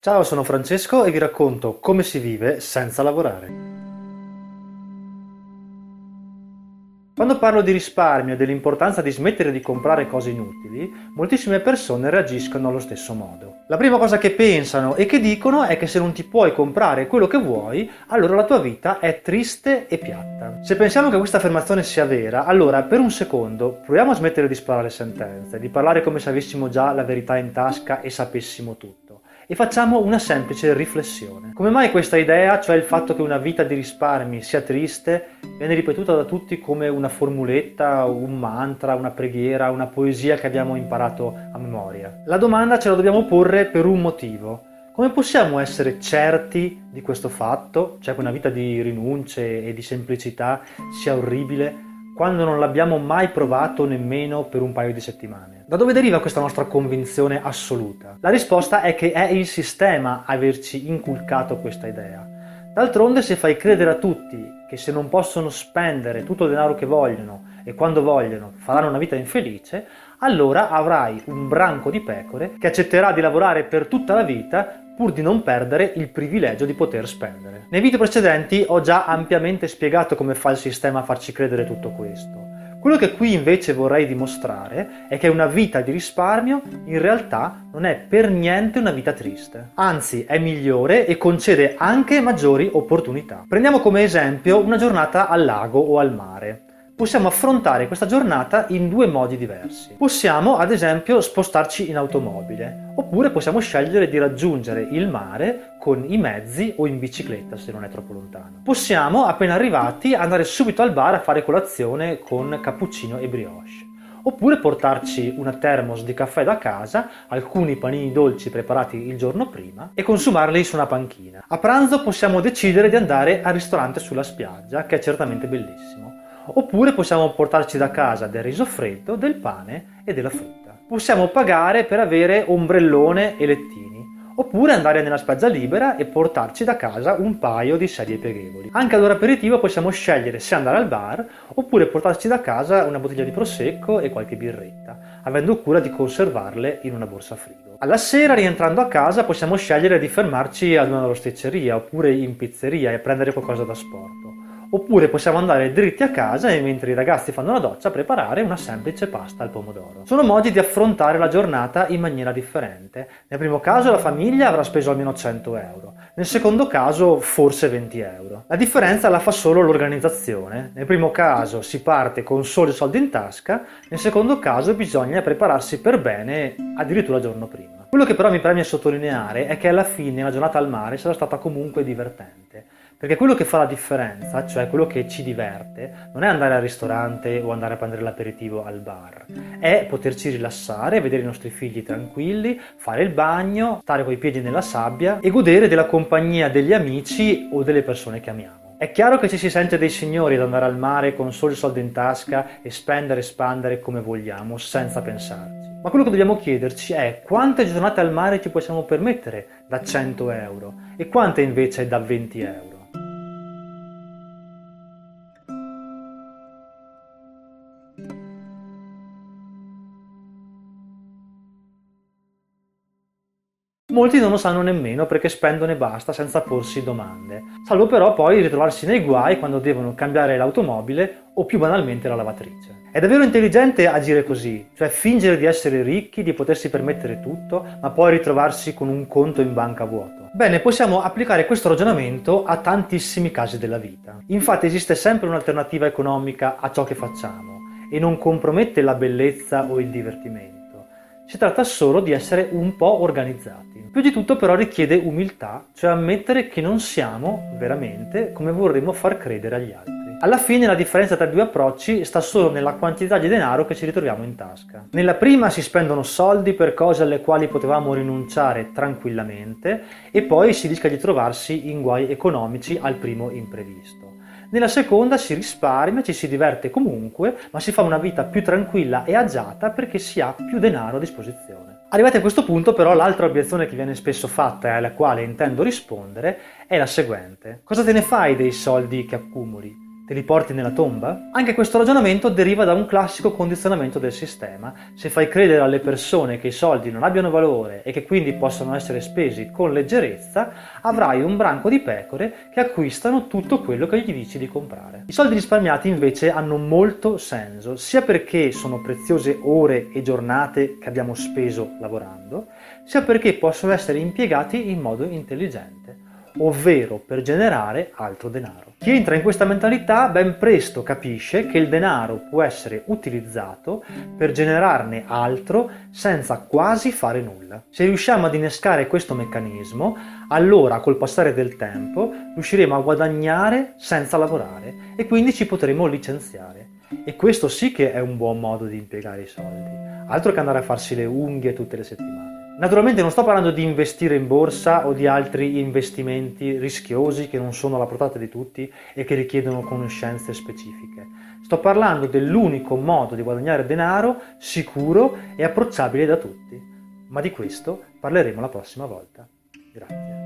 Ciao, sono Francesco e vi racconto come si vive senza lavorare. Quando parlo di risparmio e dell'importanza di smettere di comprare cose inutili, moltissime persone reagiscono allo stesso modo. La prima cosa che pensano e che dicono è che se non ti puoi comprare quello che vuoi, allora la tua vita è triste e piatta. Se pensiamo che questa affermazione sia vera, allora per un secondo proviamo a smettere di sparare sentenze, di parlare come se avessimo già la verità in tasca e sapessimo tutto e facciamo una semplice riflessione. Come mai questa idea, cioè il fatto che una vita di risparmi sia triste, viene ripetuta da tutti come una formuletta, un mantra, una preghiera, una poesia che abbiamo imparato a memoria? La domanda ce la dobbiamo porre per un motivo. Come possiamo essere certi di questo fatto, cioè che una vita di rinunce e di semplicità sia orribile, quando non l'abbiamo mai provato nemmeno per un paio di settimane? Da dove deriva questa nostra convinzione assoluta? La risposta è che è il sistema averci inculcato questa idea. D'altronde se fai credere a tutti che se non possono spendere tutto il denaro che vogliono e quando vogliono faranno una vita infelice, allora avrai un branco di pecore che accetterà di lavorare per tutta la vita pur di non perdere il privilegio di poter spendere. Nei video precedenti ho già ampiamente spiegato come fa il sistema a farci credere tutto questo. Quello che qui invece vorrei dimostrare è che una vita di risparmio in realtà non è per niente una vita triste, anzi è migliore e concede anche maggiori opportunità. Prendiamo come esempio una giornata al lago o al mare possiamo affrontare questa giornata in due modi diversi. Possiamo, ad esempio, spostarci in automobile, oppure possiamo scegliere di raggiungere il mare con i mezzi o in bicicletta se non è troppo lontano. Possiamo, appena arrivati, andare subito al bar a fare colazione con cappuccino e brioche oppure portarci una termos di caffè da casa, alcuni panini dolci preparati il giorno prima e consumarli su una panchina. A pranzo possiamo decidere di andare al ristorante sulla spiaggia, che è certamente bellissimo oppure possiamo portarci da casa del riso freddo, del pane e della frutta. Possiamo pagare per avere ombrellone e lettini, oppure andare nella spiaggia libera e portarci da casa un paio di sedie pieghevoli. Anche ad ora aperitivo possiamo scegliere se andare al bar oppure portarci da casa una bottiglia di prosecco e qualche birretta, avendo cura di conservarle in una borsa frigo. Alla sera, rientrando a casa, possiamo scegliere di fermarci ad una rosticceria oppure in pizzeria e prendere qualcosa da sporto Oppure possiamo andare dritti a casa e mentre i ragazzi fanno la doccia preparare una semplice pasta al pomodoro. Sono modi di affrontare la giornata in maniera differente. Nel primo caso la famiglia avrà speso almeno 100 euro, nel secondo caso forse 20 euro. La differenza la fa solo l'organizzazione. Nel primo caso si parte con soli soldi in tasca, nel secondo caso bisogna prepararsi per bene addirittura giorno prima. Quello che però mi preme sottolineare è che alla fine la giornata al mare sarà stata comunque divertente. Perché quello che fa la differenza, cioè quello che ci diverte, non è andare al ristorante o andare a prendere l'aperitivo al bar, è poterci rilassare, vedere i nostri figli tranquilli, fare il bagno, stare coi piedi nella sabbia e godere della compagnia degli amici o delle persone che amiamo. È chiaro che ci si sente dei signori ad andare al mare con soli soldi in tasca e spendere e spandere come vogliamo, senza pensarci. Ma quello che dobbiamo chiederci è quante giornate al mare ci possiamo permettere da 100 euro e quante invece da 20 euro. Molti non lo sanno nemmeno perché spendono e basta senza porsi domande, salvo però poi ritrovarsi nei guai quando devono cambiare l'automobile o più banalmente la lavatrice. È davvero intelligente agire così, cioè fingere di essere ricchi, di potersi permettere tutto, ma poi ritrovarsi con un conto in banca vuoto. Bene, possiamo applicare questo ragionamento a tantissimi casi della vita. Infatti esiste sempre un'alternativa economica a ciò che facciamo e non compromette la bellezza o il divertimento. Si tratta solo di essere un po' organizzati. Più di tutto però richiede umiltà, cioè ammettere che non siamo veramente come vorremmo far credere agli altri. Alla fine la differenza tra i due approcci sta solo nella quantità di denaro che ci ritroviamo in tasca. Nella prima si spendono soldi per cose alle quali potevamo rinunciare tranquillamente e poi si rischia di trovarsi in guai economici al primo imprevisto. Nella seconda si risparmia, ci si diverte comunque, ma si fa una vita più tranquilla e agiata perché si ha più denaro a disposizione. Arrivati a questo punto però l'altra obiezione che viene spesso fatta e alla quale intendo rispondere è la seguente. Cosa te ne fai dei soldi che accumuli? Te li porti nella tomba? Anche questo ragionamento deriva da un classico condizionamento del sistema. Se fai credere alle persone che i soldi non abbiano valore e che quindi possano essere spesi con leggerezza, avrai un branco di pecore che acquistano tutto quello che gli dici di comprare. I soldi risparmiati invece hanno molto senso, sia perché sono preziose ore e giornate che abbiamo speso lavorando, sia perché possono essere impiegati in modo intelligente ovvero per generare altro denaro. Chi entra in questa mentalità ben presto capisce che il denaro può essere utilizzato per generarne altro senza quasi fare nulla. Se riusciamo ad innescare questo meccanismo, allora col passare del tempo riusciremo a guadagnare senza lavorare e quindi ci potremo licenziare. E questo sì che è un buon modo di impiegare i soldi, altro che andare a farsi le unghie tutte le settimane. Naturalmente non sto parlando di investire in borsa o di altri investimenti rischiosi che non sono alla portata di tutti e che richiedono conoscenze specifiche. Sto parlando dell'unico modo di guadagnare denaro sicuro e approcciabile da tutti. Ma di questo parleremo la prossima volta. Grazie.